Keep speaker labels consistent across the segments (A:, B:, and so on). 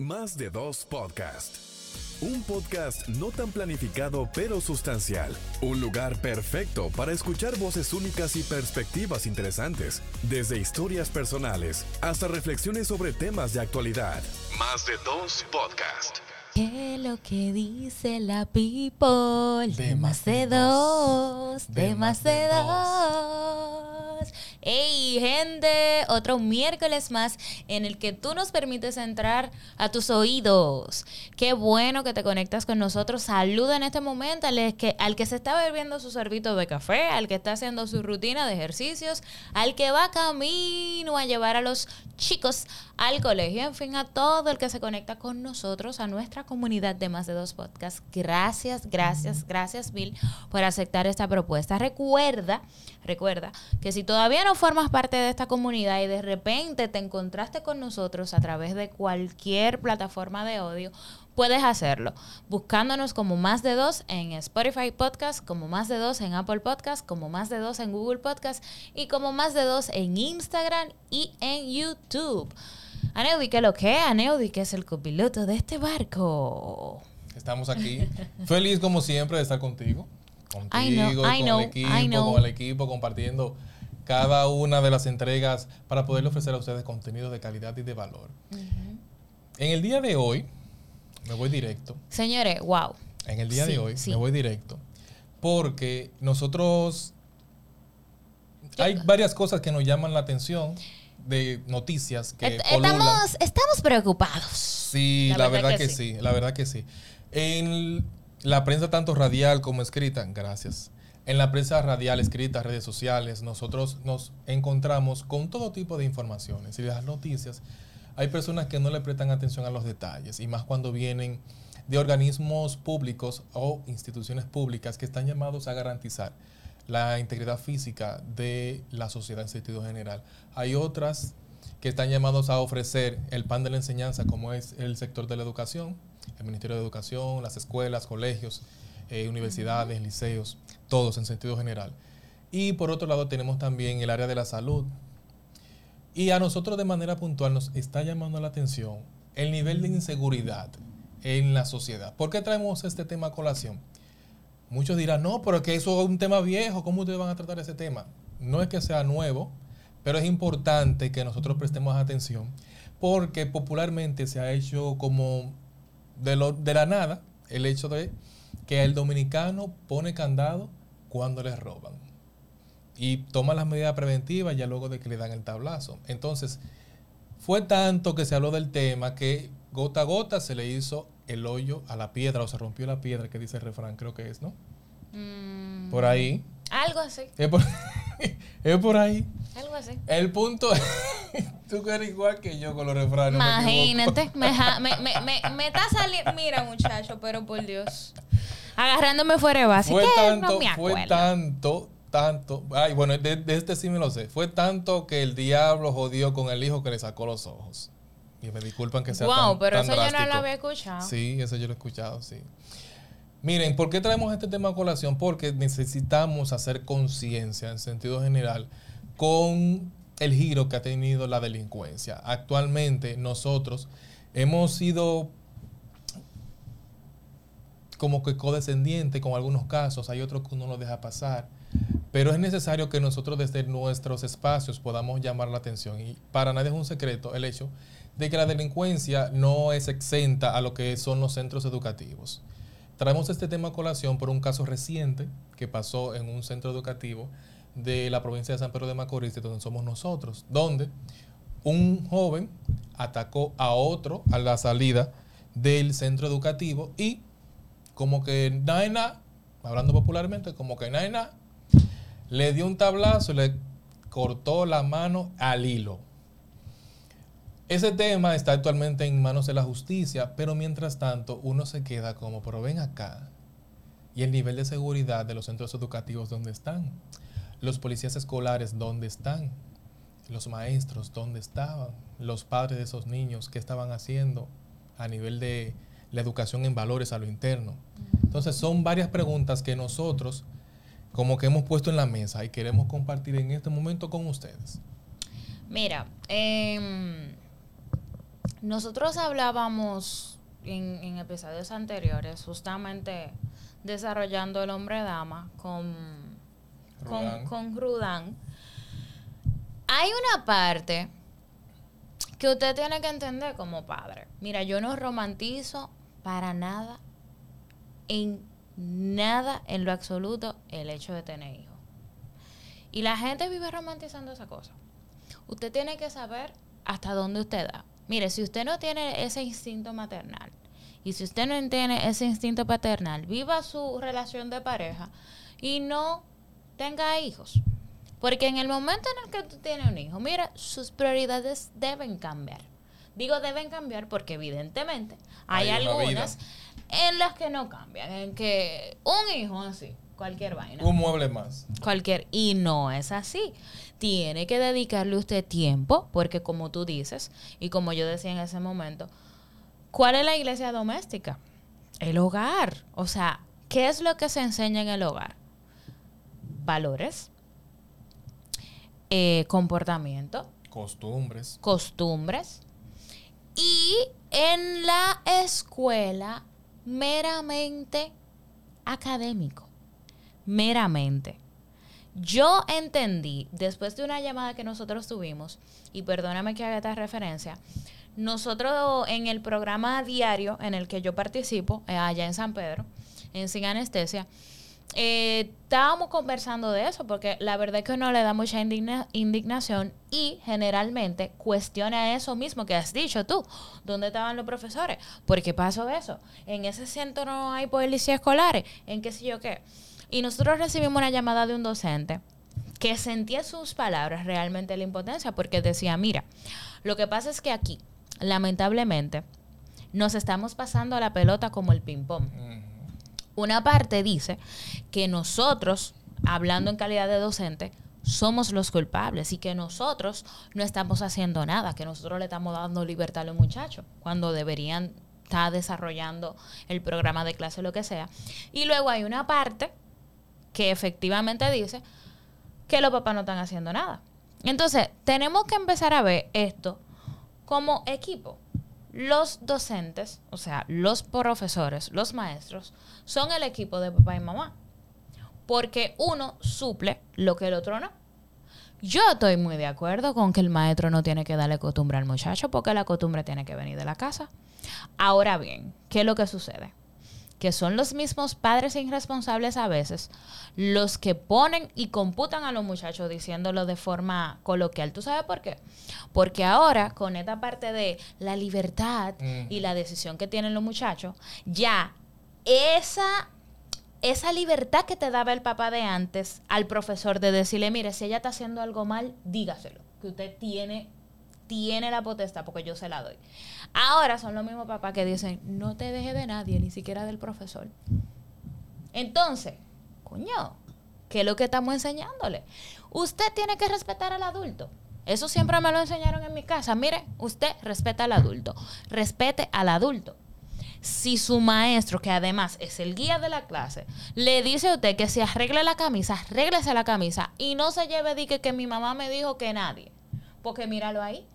A: Más de dos podcast. Un podcast no tan planificado pero sustancial. Un lugar perfecto para escuchar voces únicas y perspectivas interesantes, desde historias personales hasta reflexiones sobre temas de actualidad. Más de dos podcast.
B: ¿Qué es lo que dice la people? De, más de dos, de, más de dos. Hey, gente, otro miércoles más en el que tú nos permites entrar a tus oídos. Qué bueno que te conectas con nosotros. Saluda en este momento al que, al que se está bebiendo su sorbito de café, al que está haciendo su rutina de ejercicios, al que va camino a llevar a los chicos al colegio, en fin, a todo el que se conecta con nosotros, a nuestra comunidad de más de dos podcasts. Gracias, gracias, gracias, Bill, por aceptar esta propuesta. Recuerda, recuerda que si todavía no formas parte de esta comunidad y de repente te encontraste con nosotros a través de cualquier plataforma de audio, puedes hacerlo buscándonos como más de dos en Spotify Podcast, como más de dos en Apple Podcast, como más de dos en Google Podcast y como más de dos en Instagram y en YouTube. Aneudi, ¿qué es lo que es? Aneudi, que es el copiloto de este barco.
C: Estamos aquí. Feliz como siempre de estar contigo. Contigo, con el equipo, con el equipo, compartiendo cada una de las entregas para poderle ofrecer a ustedes contenido de calidad y de valor. En el día de hoy, me voy directo.
B: Señores, wow.
C: En el día de hoy, me voy directo. Porque nosotros. Hay varias cosas que nos llaman la atención de noticias que
B: estamos, estamos preocupados.
C: Sí, la, verdad, que, sí. la verdad que sí. En la prensa tanto radial como escrita, gracias. En la prensa radial, escrita, redes sociales, nosotros nos encontramos con todo tipo de informaciones y las noticias. Hay personas que no le prestan atención a los detalles y más cuando vienen de organismos públicos o instituciones públicas que están llamados a garantizar la integridad física de la sociedad en sentido general. Hay otras que están llamados a ofrecer el pan de la enseñanza, como es el sector de la educación, el Ministerio de Educación, las escuelas, colegios, eh, universidades, liceos, todos en sentido general. Y por otro lado tenemos también el área de la salud. Y a nosotros de manera puntual nos está llamando la atención el nivel de inseguridad en la sociedad. ¿Por qué traemos este tema a colación? Muchos dirán, no, pero es que eso es un tema viejo, ¿cómo ustedes van a tratar ese tema? No es que sea nuevo, pero es importante que nosotros prestemos atención porque popularmente se ha hecho como de, la nada el hecho de que el dominicano pone candado cuando les roban y toma las medidas preventivas ya luego de que le dan el tablazo. Entonces, fue tanto que se habló del tema que gota a gota se le hizo el hoyo a la piedra o se rompió la piedra que dice el refrán, creo que es, ¿no? Mm. por ahí.
B: Algo así.
C: Es por, es por ahí.
B: Algo así.
C: El punto es, tú que eres igual que yo con los refranes.
B: Imagínate, me, me, me, me, está saliendo, mira muchacho, pero por Dios. Agarrándome fuera de base.
C: Fue tanto, fue tanto, tanto, ay, bueno, de, este sí me lo sé. Fue tanto que el diablo jodió con el hijo que le sacó los ojos. Y me disculpan que sea wow,
B: pero eso yo no lo había escuchado.
C: Sí, eso yo lo he escuchado, sí. Miren, ¿por qué traemos este tema a colación? Porque necesitamos hacer conciencia en sentido general con el giro que ha tenido la delincuencia. Actualmente nosotros hemos sido como que codescendientes con algunos casos, hay otros que uno lo deja pasar, pero es necesario que nosotros desde nuestros espacios podamos llamar la atención y para nadie es un secreto el hecho de que la delincuencia no es exenta a lo que son los centros educativos. Traemos este tema a colación por un caso reciente que pasó en un centro educativo de la provincia de San Pedro de Macorís, de donde somos nosotros, donde un joven atacó a otro a la salida del centro educativo y como que Naina, hablando popularmente, como que Naina le dio un tablazo y le cortó la mano al hilo. Ese tema está actualmente en manos de la justicia, pero mientras tanto uno se queda como, pero ven acá. Y el nivel de seguridad de los centros educativos, ¿dónde están? Los policías escolares, ¿dónde están? Los maestros, ¿dónde estaban? Los padres de esos niños, ¿qué estaban haciendo a nivel de la educación en valores a lo interno? Entonces son varias preguntas que nosotros como que hemos puesto en la mesa y queremos compartir en este momento con ustedes.
B: Mira, eh, nosotros hablábamos en, episodios anteriores, justamente desarrollando el hombre dama con, con, con Rudán. Hay una parte que usted tiene que entender como padre. Mira, yo no romantizo para nada, en nada, en lo absoluto, el hecho de tener hijos. Y la gente vive romantizando esa cosa. Usted tiene que saber hasta dónde usted da. Mire, si usted no tiene ese instinto maternal y si usted no tiene ese instinto paternal, viva su relación de pareja y no tenga hijos. Porque en el momento en el que tú tienes un hijo, mira, sus prioridades deben cambiar. Digo deben cambiar porque evidentemente hay, algunas en las que no cambian, en que un hijo así, cualquier vaina.
C: Un mueble más.
B: Cualquier, y no es así. Tiene que dedicarle usted tiempo, porque como tú dices, y como yo decía en ese momento, ¿cuál es la iglesia doméstica? El hogar. O sea, ¿qué es lo que se enseña en el hogar? Valores, eh, comportamiento.
C: Costumbres.
B: Costumbres. Y en la escuela, meramente académico. Meramente. Yo entendí, después de una llamada que nosotros tuvimos, y perdóname que haga esta referencia, nosotros en el programa diario en el que yo participo, eh, allá en San Pedro, en Sin Anestesia, eh, estábamos conversando de eso, porque la verdad es que uno le da mucha indignación y generalmente cuestiona eso mismo que has dicho tú. ¿Dónde estaban los profesores? ¿Por qué pasó eso? En ese centro no hay policías escolares, en qué sé yo qué. Y nosotros recibimos una llamada de un docente que sentía sus palabras realmente la impotencia, porque decía, mira, lo que pasa es que aquí, lamentablemente, nos estamos pasando la pelota como el ping-pong. Una parte dice que nosotros, hablando en calidad de docente, somos los culpables y que nosotros no estamos haciendo nada, que nosotros le estamos dando libertad a los muchachos cuando deberían estar desarrollando el programa de clase o lo que sea. Y luego hay una parte que efectivamente dice que los papás no están haciendo nada. Entonces, tenemos que empezar a ver esto como equipo los docentes, o sea, los profesores, los maestros, son el equipo de papá y mamá. Porque uno suple lo que el otro no. Yo estoy muy de acuerdo con que el maestro no tiene que darle costumbre al muchacho porque la costumbre tiene que venir de la casa. Ahora bien, ¿qué es lo que sucede? Que son los mismos padres irresponsables a veces, los que ponen y computan a los muchachos diciéndolo de forma coloquial. ¿Tú sabes por qué? Porque ahora, con esta parte de la libertad y la decisión que tienen los muchachos, ya esa esa libertad que te daba el papá de antes al profesor de decirle, mire, si ella está haciendo algo mal, dígaselo, que usted tiene tiene la potestad porque yo se la doy. Ahora son los mismos papás que dicen, no te deje de nadie, ni siquiera del profesor. Entonces, coño, ¿qué es lo que estamos enseñándole? Usted tiene que respetar al adulto. Eso siempre me lo enseñaron en mi casa. Mire, usted respeta al adulto. Respete al adulto. Si su maestro, que además es el guía de la clase, le dice a usted que se arregle la camisa, arréglese la camisa y no se lleve de que, que mi mamá me dijo que nadie. Porque míralo ahí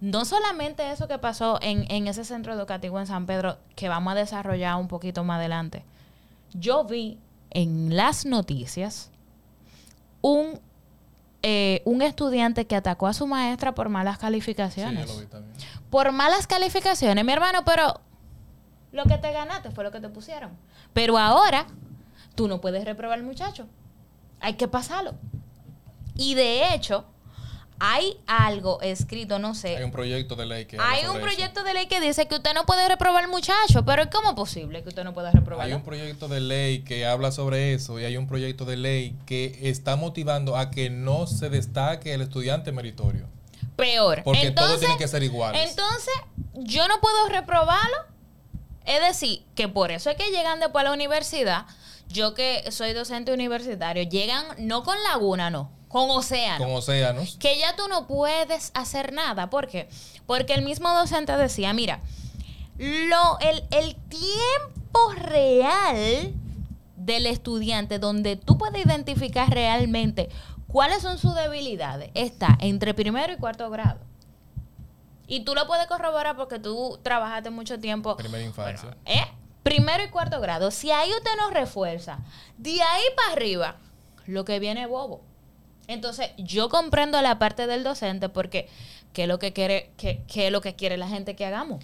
B: no solamente eso que pasó en, ese centro educativo en San Pedro, que vamos a desarrollar un poquito más adelante. Yo vi en las noticias un, eh, un estudiante que atacó a su maestra por malas calificaciones. Sí, lo vi también. Por malas calificaciones, mi hermano, pero lo que te ganaste fue lo que te pusieron. Pero ahora tú no puedes reprobar al muchacho. Hay que pasarlo. Y de hecho, hay algo escrito, no sé.
C: Hay un proyecto de ley
B: que. Hay un proyecto de ley que dice que usted no puede reprobar muchacho, pero ¿cómo es posible que usted no pueda reprobar?
C: Hay un proyecto de ley que habla sobre eso y hay un proyecto de ley que está motivando a que no se destaque el estudiante meritorio.
B: Peor.
C: Porque todo tiene que ser igual.
B: Entonces, yo no puedo reprobarlo. Es decir, que por eso es que llegan después a la universidad. Yo que soy docente universitario, llegan no con laguna, no con océanos.
C: Con océanos.
B: Que ya tú no puedes hacer nada. ¿Por qué? Porque el mismo docente decía, mira, lo, el, el tiempo real del estudiante donde tú puedes identificar realmente cuáles son sus debilidades está entre primero y cuarto grado. Y tú lo puedes corroborar porque tú trabajaste mucho tiempo.
C: Primera infancia.
B: ¿eh? Primero y cuarto grado. Si ahí usted no refuerza, de ahí para arriba, lo que viene es bobo. Entonces, yo comprendo la parte del docente porque qué es lo que quiere, qué, es lo que quiere la gente que hagamos.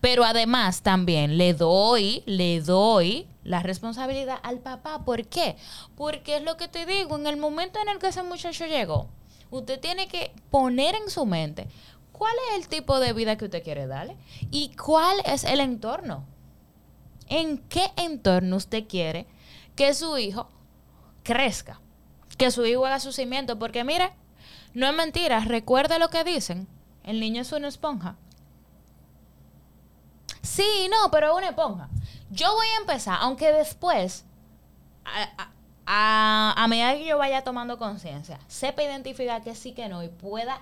B: Pero además también le doy, le doy la responsabilidad al papá. ¿Por qué? Porque es lo que te digo, en el momento en el que ese muchacho llegó, usted tiene que poner en su mente cuál es el tipo de vida que usted quiere darle y cuál es el entorno. ¿En qué entorno usted quiere que su hijo crezca? Que su hijo haga su cimiento. Porque mire, no es mentira, recuerde lo que dicen. El niño es una esponja. Sí, no, pero es una esponja. Yo voy a empezar, aunque después, a, medida que yo vaya tomando conciencia, sepa identificar que sí, que no y pueda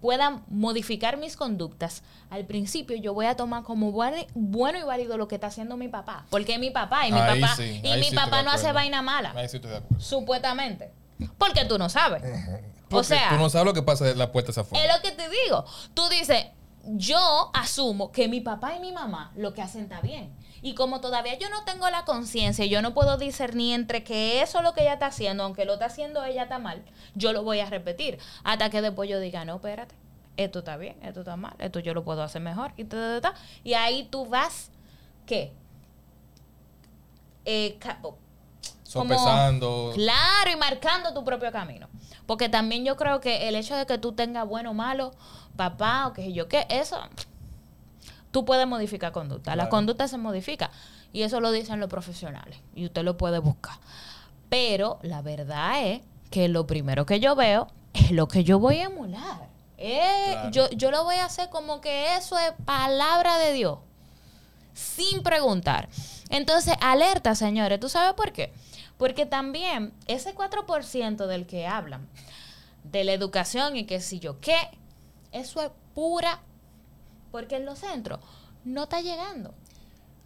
B: pueda modificar mis conductas, al principio yo voy a tomar como bueno, bueno y válido lo que está haciendo mi papá. Porque mi papá y mi papá, y mi papá no hace vaina mala. Ahí sí estoy de acuerdo. Supuestamente. Porque tú no sabes.
C: O sea, tú no sabes lo que pasa de la puerta esa
B: afuera. Es lo que te digo. Tú dices, yo asumo que mi papá y mi mamá lo que hacen está bien. Y como todavía yo no tengo la conciencia, yo no puedo discernir entre que eso es lo que ella está haciendo, aunque lo está haciendo ella está mal, yo lo voy a repetir. Hasta que después yo diga, no, espérate, esto está bien, esto está mal, esto yo lo puedo hacer mejor. Y, y ahí tú vas, ¿qué?
C: Eh, Sopesando.
B: Claro, y marcando tu propio camino. Porque también yo creo que el hecho de que tú tengas bueno o malo, papá o qué sé yo qué, eso, tú puedes modificar conducta. La conducta se modifica. Y eso lo dicen los profesionales. Y usted lo puede buscar. Pero la verdad es que lo primero que yo veo es lo que yo voy a emular. yo, yo lo voy a hacer como que eso es palabra de Dios. Sin preguntar. Entonces, alerta, señores. ¿Tú sabes por qué? Porque también ese 4% del que hablan, de la educación y que si yo qué, eso es pura, porque en los centros no está llegando.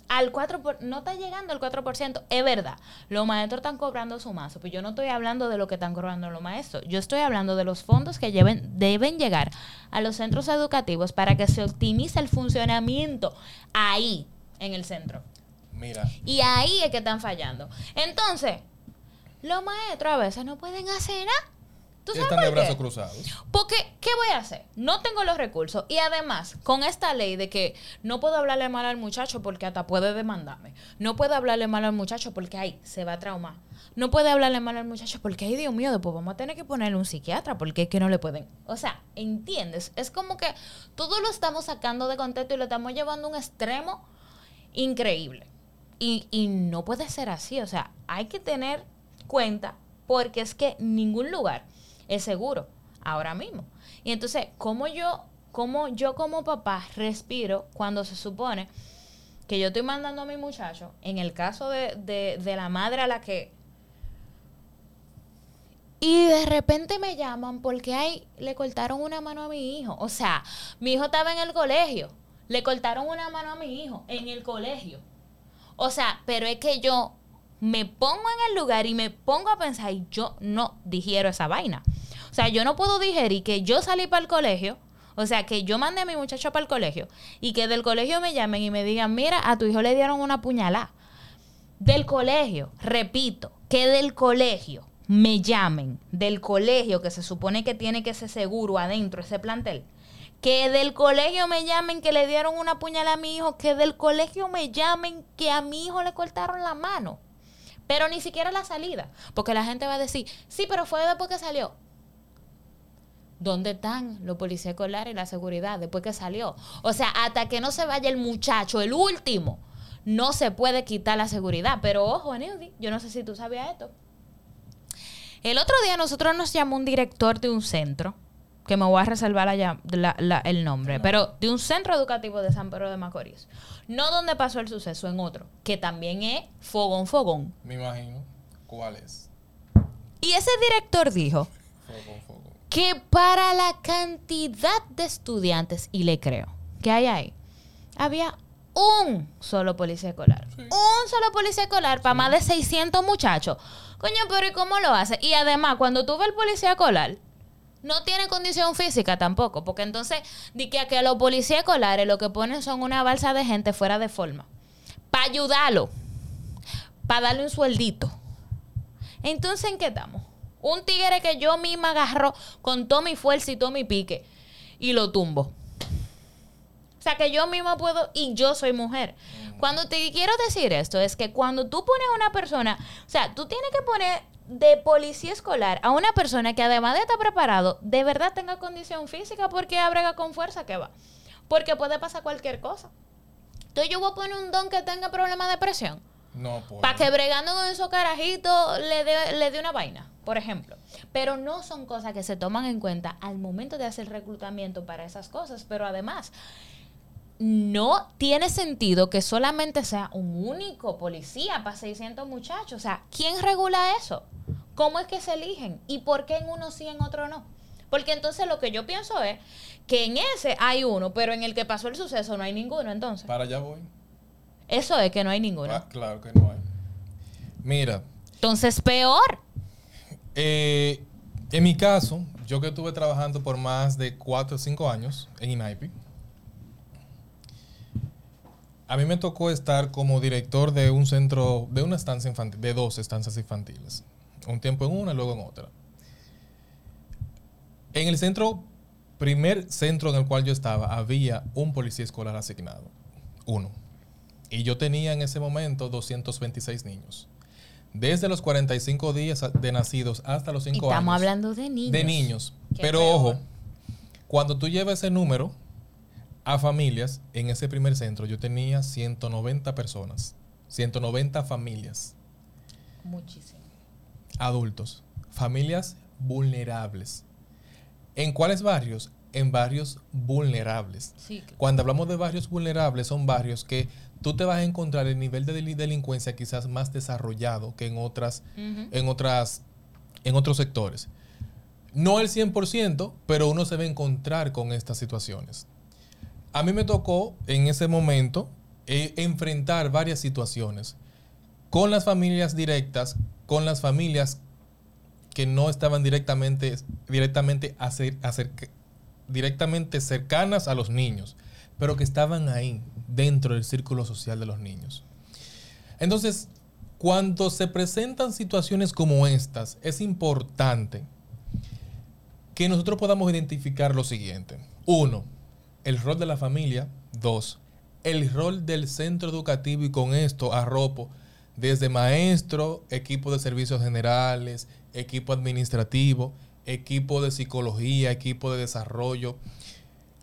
B: Al 4 no está llegando al 4%, es verdad. Los maestros están cobrando su mazo, pero yo no estoy hablando de lo que están cobrando los maestros. Yo estoy hablando de los fondos que lleven, deben llegar a los centros educativos para que se optimice el funcionamiento ahí, en el centro.
C: Mira.
B: Y ahí es que están fallando. Entonces, los maestros a veces no pueden hacer nada.
C: ¿Tú sabes Están de brazos cruzados.
B: Porque, ¿qué voy a hacer? No tengo los recursos. Y además, con esta ley de que no puedo hablarle mal al muchacho porque hasta puede demandarme. No puedo hablarle mal al muchacho porque ahí se va a traumar. No puede hablarle mal al muchacho porque, ay, Dios mío, después vamos a tener que ponerle un psiquiatra porque es que no le pueden. O sea, ¿entiendes? Es como que todo lo estamos sacando de contexto y lo estamos llevando a un extremo increíble. Y, y no puede ser así. O sea, hay que tener cuenta porque es que ningún lugar es seguro ahora mismo. Y entonces, ¿cómo yo, cómo yo como papá respiro cuando se supone que yo estoy mandando a mi muchacho, en el caso de, de, de la madre a la que... Y de repente me llaman porque ay, le cortaron una mano a mi hijo. O sea, mi hijo estaba en el colegio. Le cortaron una mano a mi hijo en el colegio. O sea, pero es que yo me pongo en el lugar y me pongo a pensar y yo no digiero esa vaina. O sea, yo no puedo digerir que yo salí para el colegio, o sea, que yo mandé a mi muchacho para el colegio y que del colegio me llamen y me digan, mira, a tu hijo le dieron una puñalada. Del colegio, repito, que del colegio me llamen, del colegio que se supone que tiene que ser seguro adentro ese plantel que del colegio me llamen que le dieron una puñalada a mi hijo, que del colegio me llamen que a mi hijo le cortaron la mano. Pero ni siquiera la salida, porque la gente va a decir, sí, pero fue después que salió. ¿Dónde están los policías escolares y la seguridad después que salió? O sea, hasta que no se vaya el muchacho, el último, no se puede quitar la seguridad. Pero ojo, Aneudi, yo no sé si tú sabías esto. El otro día nosotros nos llamó un director de un centro que me voy a reservar el nombre, pero de un centro educativo de San Pedro de Macorís. No donde pasó el suceso, en otro, que también es Fogón Fogón.
C: Me imagino. ¿Cuál es?
B: Y ese director dijo que para la cantidad de estudiantes, y le creo, que hay ahí, había un solo policía escolar. Un solo policía escolar para más de 600 muchachos. Coño, pero ¿y cómo lo hace? Y además, cuando tú ves el policía escolar, no tiene condición física tampoco, porque entonces di que a que los policías escolares lo que ponen son una balsa de gente fuera de forma. Para ayudarlo, para darle un sueldito. Entonces, ¿en qué estamos? Un tigre que yo misma agarro con todo mi fuerza y todo mi pique y lo tumbo. O sea, que yo misma puedo y yo soy mujer. Cuando te quiero decir esto es que cuando tú pones a una persona, o sea, tú tienes que poner de policía escolar a una persona que además de estar preparado, de verdad tenga condición física porque abrega con fuerza que va. Porque puede pasar cualquier cosa. Entonces yo voy a poner un don que tenga problemas de presión.
C: No, pues.
B: Para que bregando con esos carajitos le dé le dé una vaina, por ejemplo. Pero no son cosas que se toman en cuenta al momento de hacer reclutamiento para esas cosas. Pero además, no tiene sentido que solamente sea un único policía para 600 muchachos. O sea, ¿quién regula eso? ¿Cómo es que se eligen? ¿Y por qué en uno sí, en otro no? Porque entonces lo que yo pienso es que en ese hay uno, pero en el que pasó el suceso no hay ninguno, entonces.
C: Para allá voy.
B: Eso es que no hay ninguno.
C: Ah, claro que no hay. Mira.
B: Entonces, peor.
C: Eh, en mi caso, yo que estuve trabajando por más de 4 o 5 años en INAIPI, a mí me tocó estar como director de un centro, de una estancia infantil, de dos estancias infantiles. Un tiempo en una y luego en otra. En el centro, primer centro en el cual yo estaba, había un policía escolar asignado. Uno. Y yo tenía en ese momento 226 niños. Desde los 45 días de nacidos hasta los 5 años.
B: Estamos hablando de niños.
C: De niños. Pero ojo, cuando tú llevas ese número a familias, en ese primer centro yo tenía 190 personas. 190 familias.
B: Muchísimo.
C: Adultos. Familias vulnerables. ¿En cuáles barrios? En barrios vulnerables.
B: Sí.
C: Cuando hablamos de barrios vulnerables, son barrios que tú te vas a encontrar el nivel de delincuencia quizás más desarrollado que en otras, en otras, en otros sectores. No el 100%, pero uno se va a encontrar con estas situaciones. A mí me tocó en ese momento eh, enfrentar varias situaciones con las familias directas, con las familias que no estaban directamente, directamente, directamente cercanas a los niños, pero que estaban ahí, dentro del círculo social de los niños. Entonces, cuando se presentan situaciones como estas, es importante que nosotros podamos identificar lo siguiente. Uno, el rol de la familia. Dos, el rol del centro educativo y con esto arropo desde maestro, equipo de servicios generales, equipo administrativo, equipo de psicología, equipo de desarrollo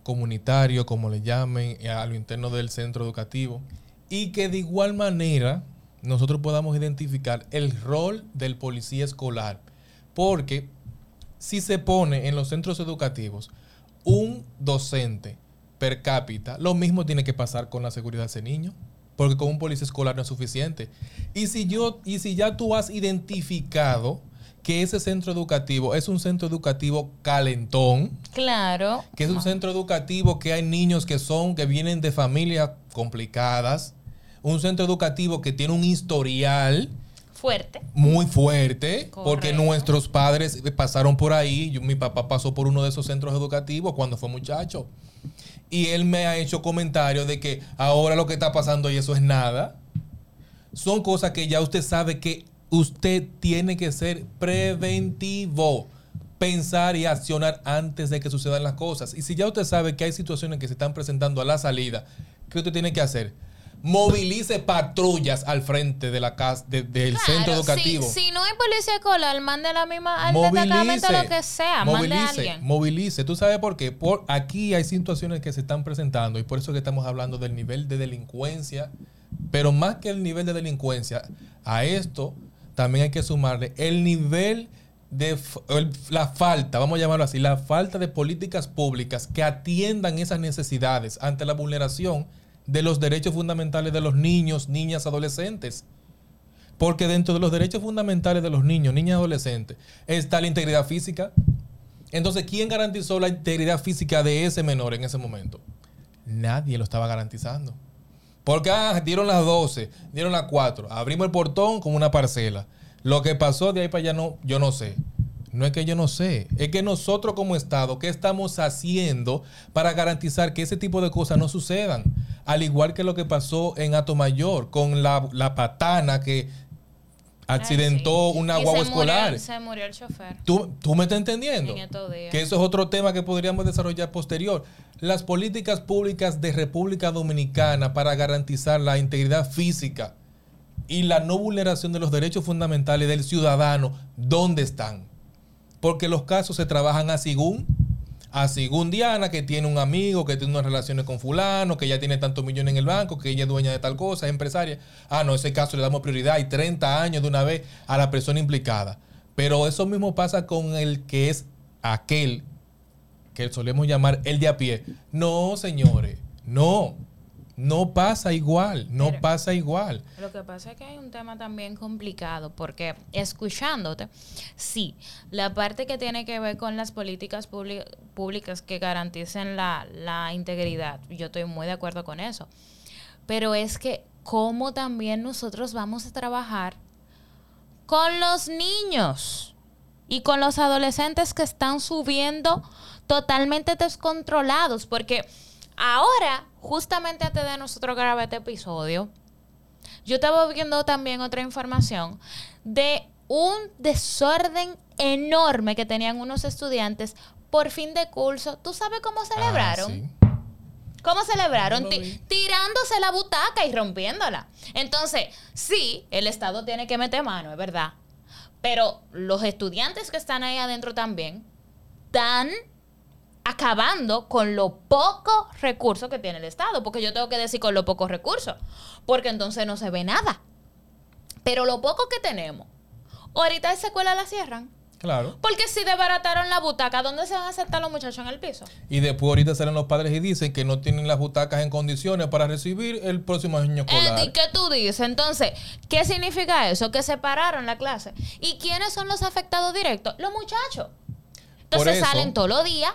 C: comunitario, como le llamen, eh, a lo interno del centro educativo, y que de igual manera nosotros podamos identificar el rol del policía escolar, porque si se pone en los centros educativos un docente per cápita, lo mismo tiene que pasar con la seguridad de ese niño, porque con un policía escolar no es suficiente. Y si yo y si ya tú has identificado que ese centro educativo es un centro educativo calentón.
B: Claro.
C: Que es un centro educativo que hay niños que son, que vienen de familias complicadas. Un centro educativo que tiene un historial.
B: Fuerte.
C: Muy fuerte. Porque nuestros padres pasaron por ahí. Yo, mi papá pasó por uno de esos centros educativos cuando fue muchacho. Y él me ha hecho comentarios de que ahora lo que está pasando y eso es nada. Son cosas que ya usted sabe que usted tiene que ser preventivo. Pensar y accionar antes de que sucedan las cosas. Y si ya usted sabe que hay situaciones que se están presentando a la salida, ¿qué usted tiene que hacer? Movilice patrullas al frente de la casa del centro educativo.
B: Si, no hay policía escolar, mande la misma al movilice, lo que sea, movilice, mande a alguien.
C: Movilice, ¿tú sabes por qué? Por aquí hay situaciones que se están presentando y por eso que estamos hablando del nivel de delincuencia, pero más que el nivel de delincuencia, a esto también hay que sumarle el nivel de la falta, vamos a llamarlo así, la falta de políticas públicas que atiendan esas necesidades ante la vulneración de los derechos fundamentales de los niños, niñas, adolescentes. Porque dentro de los derechos fundamentales de los niños, niñas, adolescentes, está la integridad física. Entonces, ¿quién garantizó la integridad física de ese menor en ese momento? Nadie lo estaba garantizando. Porque ah, dieron las 12, dieron las 4, abrimos el portón con una parcela. Lo que pasó de ahí para allá no, yo no sé. No es que yo no sé, es que nosotros como Estado, ¿qué estamos haciendo para garantizar que ese tipo de cosas no sucedan? Al igual que lo que pasó en Mayor con la, la patana que accidentó una guagua escolar.
B: se murió el chofer.
C: ¿Tú, ¿Tú, me estás entendiendo? Que eso es otro tema que podríamos desarrollar posterior. Las políticas públicas de República Dominicana para garantizar la integridad física y la no vulneración de los derechos fundamentales del ciudadano, ¿dónde están? Porque los casos se trabajan a según a según Diana, que tiene un amigo, que tiene unas relaciones con fulano, que ya tiene tantos millones en el banco, que ella es dueña de tal cosa, es empresaria. Ah, no, ese caso le damos prioridad y 30 años de una vez a la persona implicada. Pero eso mismo pasa con el que es aquel que solemos llamar el de a pie. No, señores, no. No pasa igual, no pasa igual.
B: Lo que pasa es que hay un tema también complicado, porque escuchándote, sí, la parte que tiene que ver con las políticas públicas que garanticen la, la integridad, yo estoy muy de acuerdo con eso. Pero es que cómo también nosotros vamos a trabajar con los niños y con los adolescentes que están subiendo totalmente descontrolados, porque Ahora, justamente antes de nosotros grabar este episodio, yo estaba viendo también otra información de un desorden enorme que tenían unos estudiantes por fin de curso. ¿Tú sabes cómo ah, celebraron? ¿Cómo celebraron? Tirándose la butaca y rompiéndola. Entonces, sí, el Estado tiene que meter mano, es verdad. Pero los estudiantes que están ahí adentro también están acabando con los pocos recursos que tiene el Estado, porque yo tengo que decir con los pocos recursos, porque entonces no se ve nada. Pero lo poco que tenemos, ahorita esa escuela la cierran.
C: Claro.
B: Porque si desbarataron la butaca, ¿dónde se van a sentar los muchachos en el piso?
C: Y después ahorita salen los padres y dicen que no tienen las butacas en condiciones para recibir el próximo año escolar.
B: ¿Y qué tú dices? Entonces, ¿qué significa eso? Que separaron la clase. ¿Y quiénes son los afectados directos? Los muchachos. Entonces salen todos los días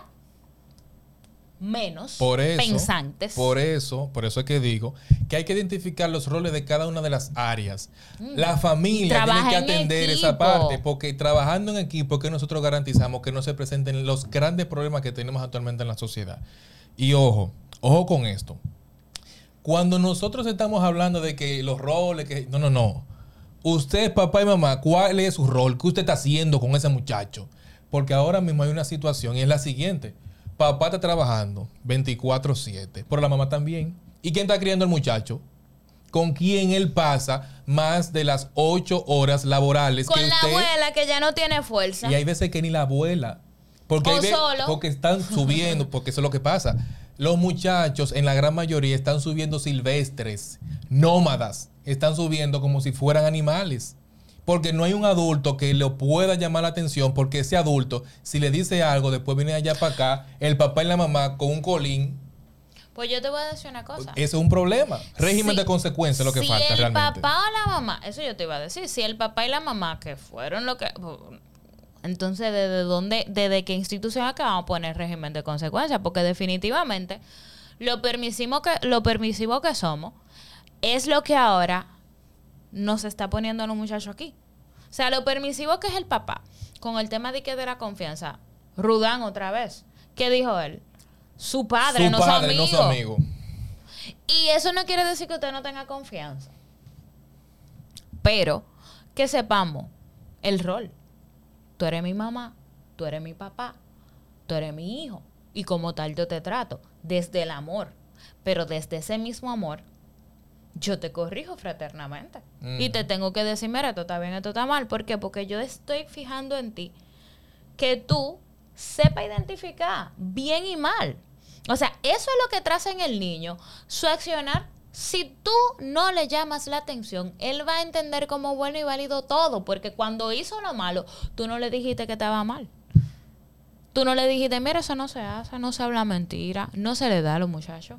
B: menos pensantes.
C: Por eso, por eso es que digo que hay que identificar los roles de cada una de las áreas. Mm. La familia tiene que atender esa parte, porque trabajando en equipo que nosotros garantizamos que no se presenten los grandes problemas que tenemos actualmente en la sociedad. Y ojo, ojo con esto. Cuando nosotros estamos hablando de que los roles, que no, no, no. Usted, papá y mamá, ¿cuál es su rol? ¿Qué usted está haciendo con ese muchacho? Porque ahora mismo hay una situación y es la siguiente papá está trabajando 24/7, pero la mamá también. ¿Y quién está criando al muchacho? Con quién él pasa más de las ocho horas laborales.
B: Con la abuela que ya no tiene fuerza.
C: Y hay veces que ni la abuela. Porque, porque están subiendo, porque eso es lo que pasa. Los muchachos, en la gran mayoría, están subiendo silvestres, nómadas. Están subiendo como si fueran animales porque no hay un adulto que le pueda llamar la atención, porque ese adulto, si le dice algo, después viene allá para acá, el papá y la mamá con un colín.
B: Pues yo te voy a decir una cosa.
C: Eso es un problema. Régimen de consecuencias es lo que falta realmente.
B: Si el papá o la mamá, eso yo te iba a decir, si el papá y la mamá que fueron lo que... Entonces, ¿desde dónde, desde qué institución acá vamos a poner régimen de consecuencias? Porque definitivamente lo permisivo que, lo permisivo que somos es lo que ahora nos está poniendo a los muchachos aquí. O sea, lo permisivo que es el papá, con el tema de que de la confianza. Rudán otra vez. ¿Qué dijo él? Su padre, no, su amigo. no su amigo. Y eso no quiere decir que usted no tenga confianza. Pero que sepamos el rol. Tú eres mi mamá, tú eres mi papá, tú eres mi hijo. Y como tal yo te trato, desde el amor. Pero desde ese mismo amor yo te corrijo fraternamente. Y te tengo que decir, mira, esto está bien, esto está mal. ¿Por qué? Porque yo estoy fijando en ti que tú sepa identificar bien y mal. O sea, eso es lo que traza en el niño. Su accionar, si tú no le llamas la atención, él va a entender como bueno y válido todo. Porque cuando hizo lo malo, tú no le dijiste que estaba mal. Tú no le dijiste, mira, eso no se hace, no se habla mentira, no se le da a los muchachos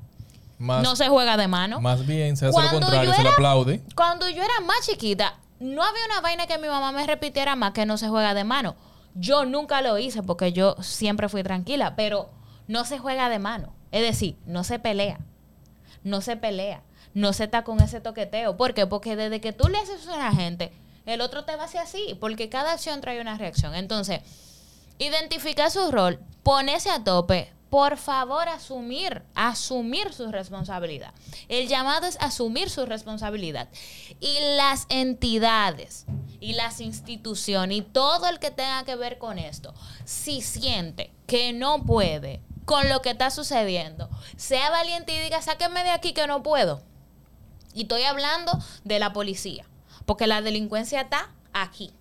B: no se juega de mano.
C: Más bien, se hace lo contrario, se le aplaude.
B: Cuando yo era más chiquita, no había una vaina que mi mamá me repitiera más que no se juega de mano. Yo nunca lo hice porque yo siempre fui tranquila, pero no se juega de mano. Es decir, no se pelea. No se pelea. No se está con ese toqueteo. ¿Por qué? Porque desde que tú le haces a la gente, el otro te va a hacer así. Porque cada acción trae una reacción. Entonces, identificar su rol, ponerse a tope, por favor asumir, asumir su responsabilidad. El llamado es asumir su responsabilidad. Y las entidades y las instituciones y todo el que tenga que ver con esto, si siente que no puede con lo que está sucediendo, sea valiente y diga, sáquenme de aquí que no puedo. Y estoy hablando de la policía, porque la delincuencia está aquí.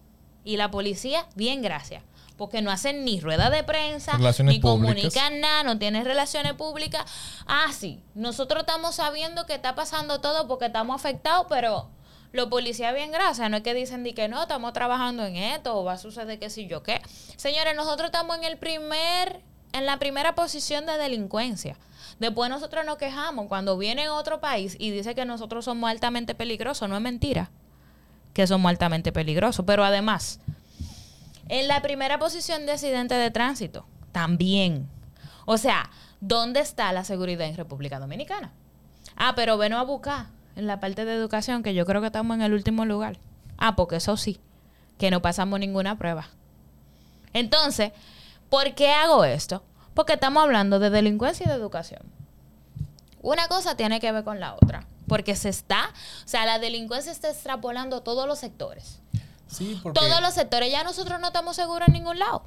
B: Y la policía, bien, gracias porque no hacen ni rueda de prensa, ni comunican nada, no tienen relaciones públicas. Ah, sí, nosotros estamos sabiendo que está pasando todo porque estamos afectados, pero los policías bien gracias, no es que dicen que no, estamos trabajando en esto o va a suceder que si yo qué. Señores, nosotros estamos en el primer en la primera posición de delincuencia. Después nosotros nos quejamos cuando viene otro país y dice que nosotros somos altamente peligrosos, no es mentira que somos altamente peligrosos, pero además en la primera posición de accidente de tránsito, también. O sea, ¿dónde está la seguridad en República Dominicana? Ah, pero ven a buscar en la parte de educación, que yo creo que estamos en el último lugar. Ah, porque eso sí, que no pasamos ninguna prueba. Entonces, ¿por qué hago esto? Porque estamos hablando de delincuencia y de educación. Una cosa tiene que ver con la otra, porque se está, o sea, la delincuencia está extrapolando todos los sectores. Todos los sectores. Ya nosotros no estamos seguros en ningún lado.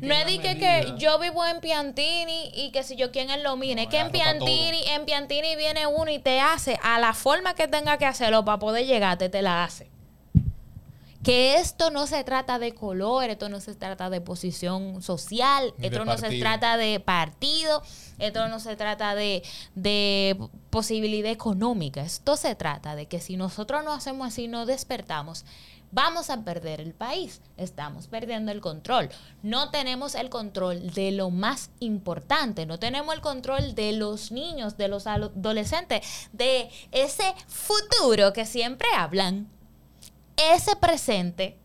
B: No es de que, yo vivo en Piantini y que si yo quién es lo mire. es que en Piantini, en Piantini viene uno y te hace a la forma que tenga que hacerlo para poder llegarte, te la hace. Que esto no se trata de color, esto no se trata de posición social, esto no se trata de partido, esto no se trata de, de posibilidad económica. Esto se trata de que si nosotros no hacemos así, no despertamos vamos a perder el país. Estamos perdiendo el control. No tenemos el control de lo más importante. No tenemos el control de los niños, de los adolescentes, de ese futuro que siempre hablan. Ese presente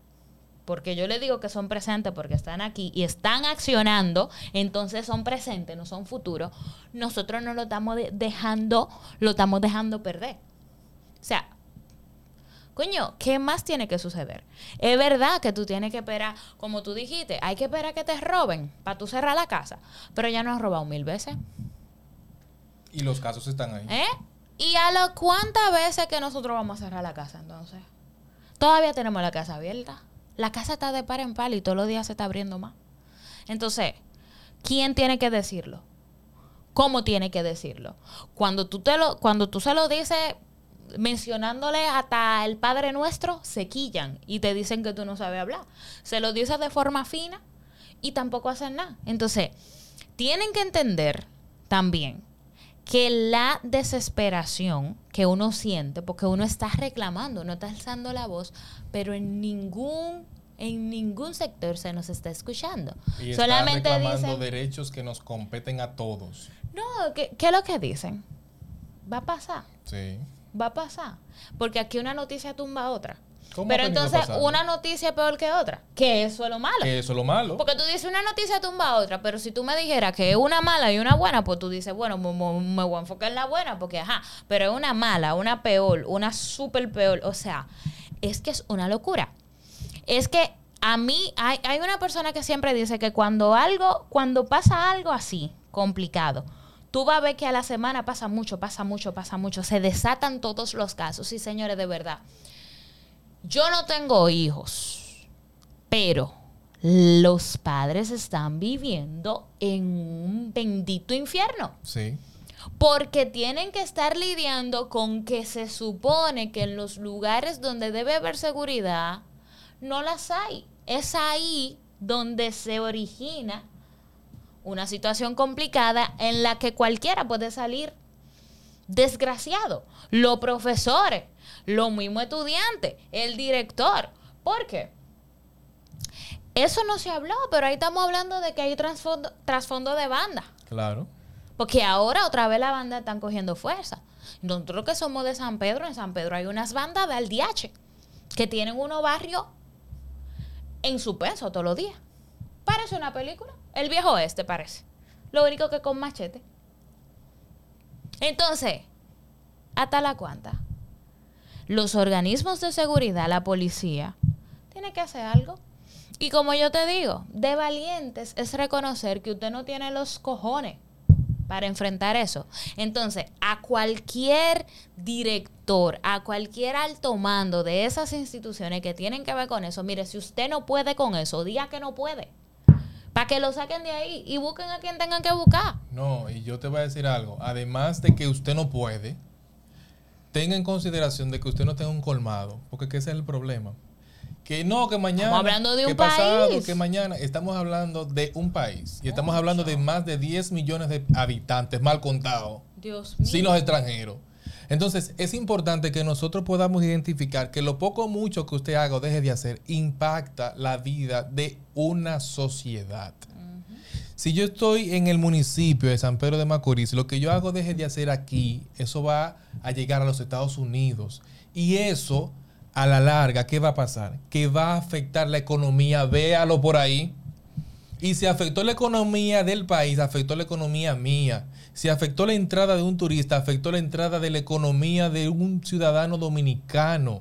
B: porque yo le digo que son presentes porque están aquí y están accionando, entonces son presentes, no son futuros, nosotros no lo estamos dejando, lo estamos dejando perder. O sea, Coño, ¿qué más tiene que suceder? Es verdad que tú tienes que esperar, como tú dijiste, hay que esperar que te roben para tú cerrar la casa. Pero ya nos has robado mil veces.
C: Y los casos están ahí.
B: ¿Eh? ¿Y a lo cuántas veces que nosotros vamos a cerrar la casa entonces? Todavía tenemos la casa abierta. La casa está de par en par y todos los días se está abriendo más. Entonces, ¿quién tiene que decirlo? ¿Cómo tiene que decirlo? Cuando tú, te lo, cuando tú se lo dices mencionándole hasta el Padre Nuestro, se quillan y te dicen que tú no sabes hablar. Se lo dices de forma fina y tampoco hacen nada. Entonces, tienen que entender también que la desesperación que uno siente, porque uno está reclamando, no está alzando la voz, pero en ningún en ningún sector se nos está escuchando.
C: Y Solamente reclamando derechos que nos competen a todos.
B: No, ¿qué, ¿qué es lo que dicen? Va a pasar.
C: Sí
B: va a pasar. Porque aquí una noticia tumba a otra. Pero entonces una noticia es peor que otra. Que eso es lo malo.
C: Que eso es lo malo.
B: Porque tú dices una noticia tumba a otra, pero si tú me dijeras que es una mala y una buena, pues tú dices, bueno, me, voy a enfocar en la buena, porque ajá, pero es una mala, una peor, una súper peor. O sea, es que es una locura. Es que a mí hay, hay una persona que siempre dice que cuando algo, cuando pasa algo así, complicado, tú vas a ver que a la semana pasa mucho, pasa mucho, pasa mucho. Se desatan todos los casos. Sí, señores, de verdad. Yo no tengo hijos, pero los padres están viviendo en un bendito infierno.
C: Sí.
B: Porque tienen que estar lidiando con que se supone que en los lugares donde debe haber seguridad, no las hay. Es ahí donde se origina una situación complicada en la que cualquiera puede salir desgraciado. Los profesores, los mismos estudiantes, el director. ¿Por qué? Eso no se habló, pero ahí estamos hablando de que hay trasfondo, trasfondo de banda.
C: Claro.
B: Porque ahora otra vez la banda están cogiendo fuerza. Nosotros que somos de San Pedro, en San Pedro hay unas bandas de aldiache que tienen unos barrios en su peso todos los días. Parece una película. El viejo este parece. Lo único que con machete. Entonces, hasta la cuanta. Los organismos de seguridad, la policía, tiene que hacer algo. Y como yo te digo, de valientes es reconocer que usted no tiene los cojones para enfrentar eso. Entonces, a cualquier director, a cualquier alto mando de esas instituciones que tienen que ver con eso, mire, si usted no puede con eso, diga que no puede. Para que lo saquen de ahí y busquen a quien tengan que buscar.
C: No, y yo te voy a decir algo. Además de que usted no puede, tenga en consideración de que usted no tenga un colmado, porque ese es el problema. Que no, que mañana.
B: Estamos hablando de un
C: que pasado, que mañana. Estamos hablando de un país. Y estamos hablando de más de 10 millones de habitantes, mal contados.
B: Dios mío.
C: Sin los extranjeros. Entonces, es importante que nosotros podamos identificar que lo poco o mucho que usted haga o deje de hacer impacta la vida de una sociedad. Si yo estoy en el municipio de San Pedro de Macorís, lo que yo hago deje de hacer aquí, eso va a llegar a los Estados Unidos. Y eso a la larga, ¿qué va a pasar? Que va a afectar la economía, véalo por ahí. Y si afectó la economía del país, afectó la economía mía. Si afectó la entrada de un turista, afectó la entrada de la economía de un ciudadano dominicano.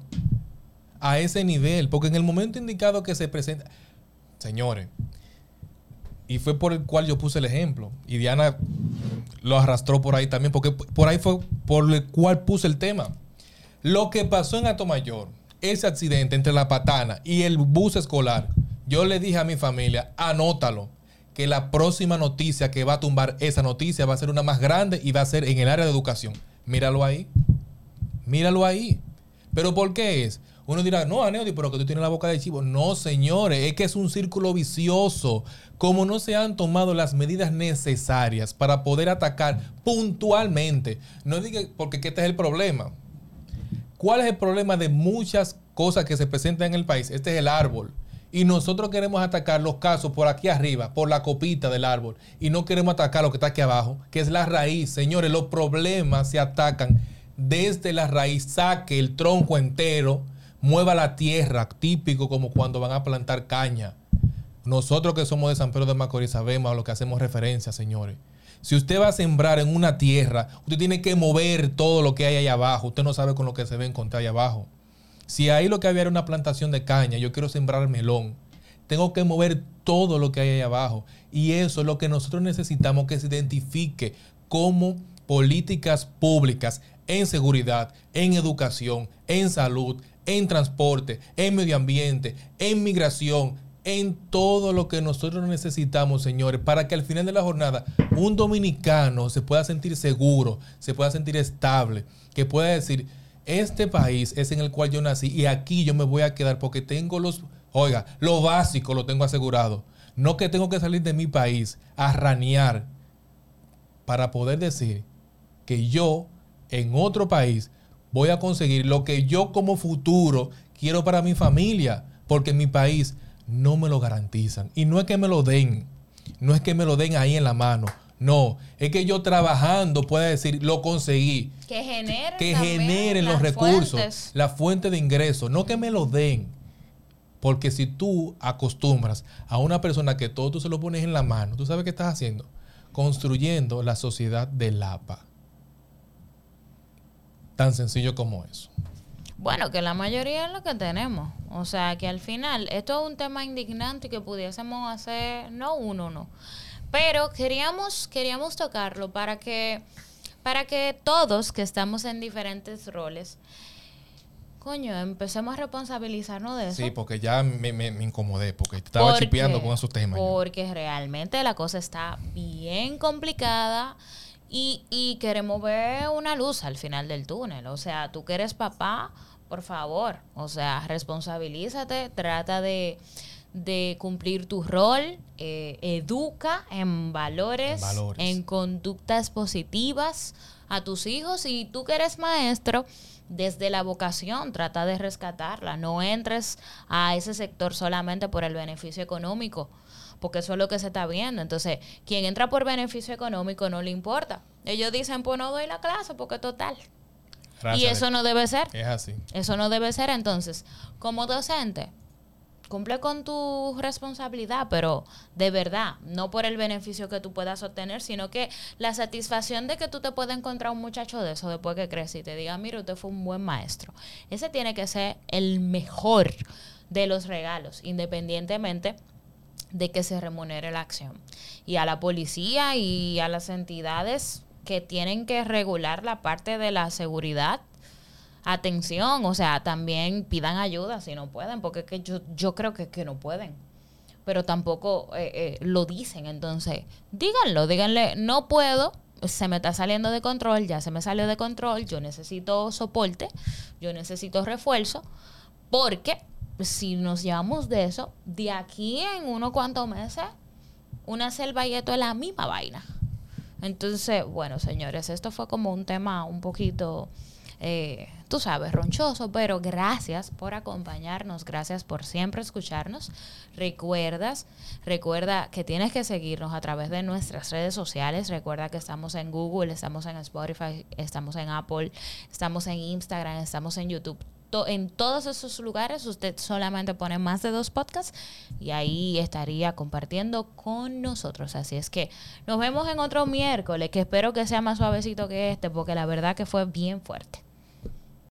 C: A ese nivel. Porque en el momento indicado que se presenta... Señores, y fue por el cual yo puse el ejemplo. Y Diana lo arrastró por ahí también, porque por ahí fue por el cual puse el tema. Lo que pasó en Atomayor ese accidente entre la patana y el bus escolar, yo le dije a mi familia, anótalo, que la próxima noticia que va a tumbar esa noticia va a ser una más grande y va a ser en el área de educación. Míralo ahí. Míralo ahí. ¿Pero por qué es? Uno dirá, no, Aneudi, pero que tú tienes la boca de chivo. No, señores, es que es un círculo vicioso. Como no se han tomado las medidas necesarias para poder atacar puntualmente. No diga, porque este es el problema. ¿Cuál es el problema de muchas cosas que se presentan en el país? Este es el árbol. Y nosotros queremos atacar los casos por aquí arriba, por la copita del árbol. Y no queremos atacar lo que está aquí abajo, que es la raíz. Señores, los problemas se atacan desde la raíz. Saque el tronco entero, mueva la tierra, típico como cuando van a plantar caña. Nosotros que somos de San Pedro de Macorís sabemos a lo que hacemos referencia, señores. Si usted va a sembrar en una tierra, usted tiene que mover todo lo que hay ahí abajo. Usted no sabe con lo que se ve encontrar ahí abajo. Si ahí lo que había era una plantación de caña, yo quiero sembrar melón. Tengo que mover todo lo que hay ahí abajo. Y eso es lo que nosotros necesitamos que se identifique como políticas públicas en seguridad, en educación, en salud, en transporte, en medio ambiente, en migración, en todo lo que nosotros necesitamos, señores, para que al final de la jornada un dominicano se pueda sentir seguro, se pueda sentir estable, que pueda decir, este país es en el cual yo nací y aquí yo me voy a quedar porque tengo los, oiga, lo básico lo tengo asegurado. No que tengo que salir de mi país a ranear para poder decir que yo en otro país voy a conseguir lo que yo como futuro quiero para mi familia, porque mi país no me lo garantizan. Y no es que me lo den, no es que me lo den ahí en la mano. No, es que yo trabajando pueda decir, lo conseguí.
B: Que generen,
C: que generen los recursos, la fuente de ingreso, no que me lo den. Porque si tú acostumbras a una persona que todo tú se lo pones en la mano, ¿tú sabes qué estás haciendo? Construyendo la sociedad del APA. Tan sencillo como eso.
B: Bueno, que la mayoría es lo que tenemos. O sea, que al final esto es un tema indignante que pudiésemos hacer, no uno, no. Pero queríamos, queríamos tocarlo para que, para que todos que estamos en diferentes roles, coño, empecemos a responsabilizarnos de eso.
C: Sí, porque ya me, me, incomodé, porque estaba chipeando con esos temas.
B: Porque realmente la cosa está bien complicada. Y, y queremos ver una luz al final del túnel. O sea, tú que eres papá, por favor, o sea, responsabilízate, trata de, cumplir tu rol, eh, educa en valores, en conductas positivas a tus hijos y tú que eres maestro, desde la vocación, trata de rescatarla, no entres a ese sector solamente por el beneficio económico, porque eso es lo que se está viendo. Entonces, quien entra por beneficio económico no le importa. Ellos dicen, pues no doy la clase porque total, y eso no debe ser.
C: Es así.
B: Eso no debe ser. Entonces, como docente, cumple con tu responsabilidad, pero de verdad, no por el beneficio que tú puedas obtener, sino que la satisfacción de que tú te puedas encontrar un muchacho de eso después que crece y te diga, mira, usted fue un buen maestro. Ese tiene que ser el mejor de los regalos, independientemente de que se remunere la acción. Y a la policía y a las entidades que tienen que regular la parte de la seguridad, atención, o sea, también pidan ayuda si no pueden, porque que yo, yo creo que, que no pueden, pero tampoco eh, eh, lo dicen, entonces díganlo, díganle, no puedo, se me está saliendo de control, ya se me salió de control, yo necesito soporte, yo necesito refuerzo, porque si nos llevamos de eso, de aquí en unos cuantos meses, una selva y esto es la misma vaina. Entonces, bueno, señores, esto fue como un tema un poquito, eh, tú sabes, ronchoso, pero gracias por acompañarnos, gracias por siempre escucharnos. Recuerdas, recuerda que tienes que seguirnos a través de nuestras redes sociales. Recuerda que estamos en Google, estamos en Spotify, estamos en Apple, estamos en Instagram, estamos en YouTube en todos esos lugares usted solamente pone más de dos podcasts y ahí estaría compartiendo con nosotros. Así es que nos vemos en otro miércoles, que espero que sea más suavecito que este, porque la verdad que fue bien fuerte.